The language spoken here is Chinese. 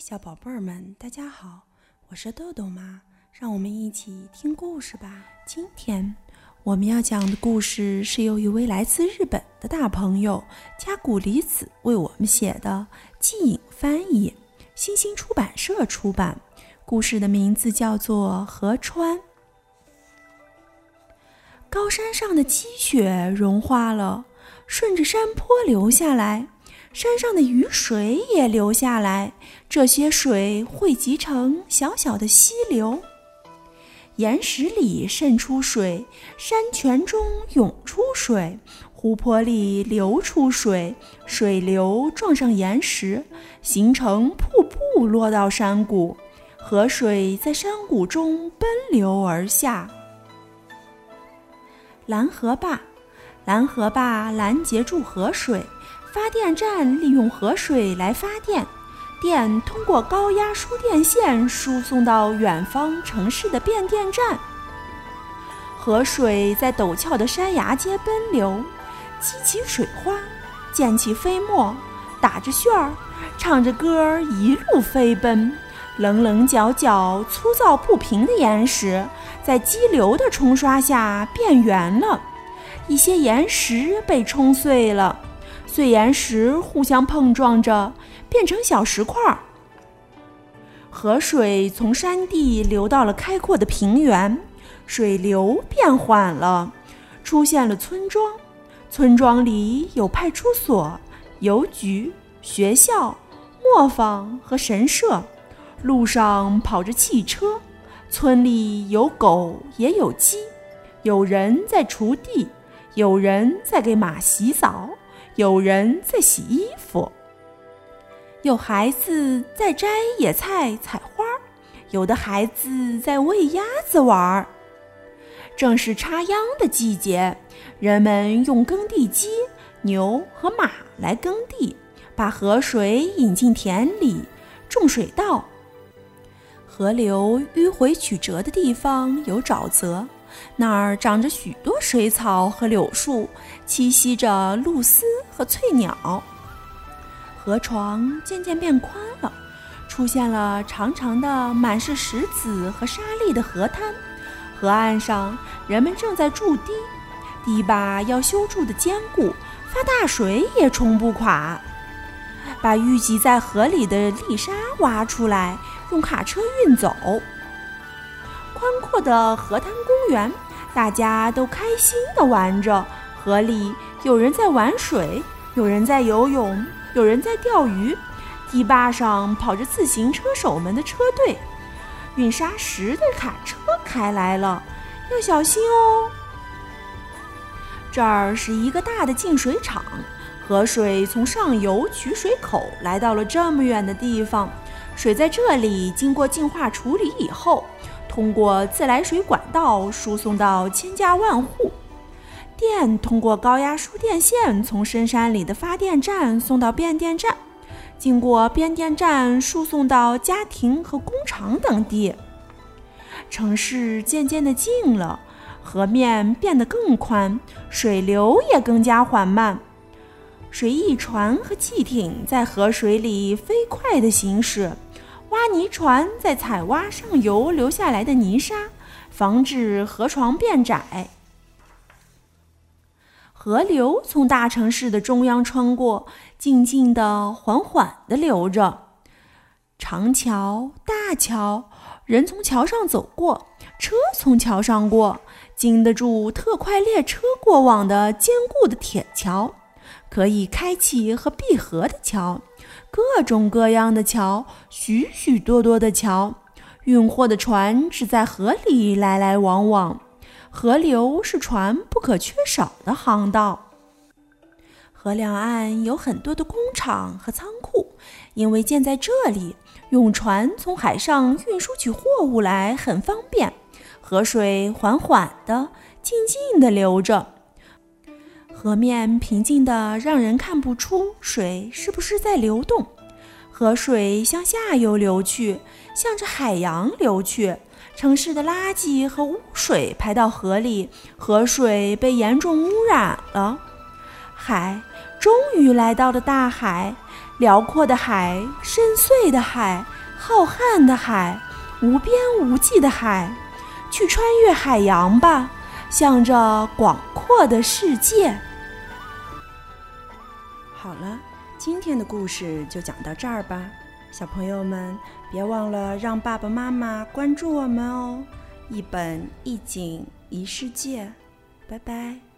小宝贝儿们，大家好，我是豆豆妈，让我们一起听故事吧。今天我们要讲的故事是由一位来自日本的大朋友加古里子为我们写的，季影翻译，新星出版社出版。故事的名字叫做《河川》。高山上的积雪融化了，顺着山坡流下来。山上的雨水也流下来，这些水汇集成小小的溪流。岩石里渗出水，山泉中涌出水，湖泊里流出水，水流撞上岩石，形成瀑布，落到山谷。河水在山谷中奔流而下。拦河坝，拦河坝拦截住河水。发电站利用河水来发电，电通过高压输电线输送到远方城市的变电站。河水在陡峭的山崖间奔流，激起水花，溅起飞沫，打着旋儿，唱着歌儿，一路飞奔。棱棱角角、粗糙不平的岩石在激流的冲刷下变圆了，一些岩石被冲碎了。碎岩石互相碰撞着，变成小石块儿。河水从山地流到了开阔的平原，水流变缓了，出现了村庄。村庄里有派出所、邮局、学校、磨坊和神社。路上跑着汽车，村里有狗也有鸡，有人在锄地，有人在给马洗澡。有人在洗衣服，有孩子在摘野菜、采花，有的孩子在喂鸭子玩儿。正是插秧的季节，人们用耕地机、牛和马来耕地，把河水引进田里，种水稻。河流迂回曲折的地方有沼泽。那儿长着许多水草和柳树，栖息着鹭鸶和翠鸟。河床渐渐变宽了，出现了长长的、满是石子和沙砾的河滩。河岸上，人们正在筑堤，堤坝要修筑的坚固，发大水也冲不垮。把淤积在河里的砾沙挖出来，用卡车运走。宽阔的河滩公园，大家都开心地玩着。河里有人在玩水，有人在游泳，有人在钓鱼。堤坝上跑着自行车手们的车队，运沙石的卡车开来了，要小心哦。这儿是一个大的净水厂，河水从上游取水口来到了这么远的地方，水在这里经过净化处理以后。通过自来水管道输送到千家万户，通过高压输电线从深山里的发电站送到变电站，经过变电站输送到家庭和工厂等地。城市渐渐的近了，河面变得更宽，水流也更加缓慢。水翼船和汽艇在河水里飞快地行驶。挖泥船在采挖上游留下来的泥沙，防止河床变窄。河流从大城市的中央穿过，静静地、缓缓地流着。长桥、大桥，人从桥上走过，车从桥上过，经得住特快列车过往的坚固的铁桥，可以开启和闭合的桥。各种各样的桥，许许多多的桥，运货的船只在河里来来往往。河流是船不可缺少的航道。河两岸有很多的工厂和仓库，因为建在这里，用船从海上运输起货物来很方便。河水缓缓地、静静地流着。河面平静的让人看不出水是不是在流动。河水向下游流去，向着海洋流去。城市的垃圾和污水排到河里，河水被严重污染了。海终于来到了大海，辽阔的海，深邃的海，浩瀚的海，无边无际的海，去穿越海洋吧，向着广阔的世界。好了，今天的故事就讲到这儿吧，小朋友们别忘了让爸爸妈妈关注我们哦。一本一景一世界，拜拜。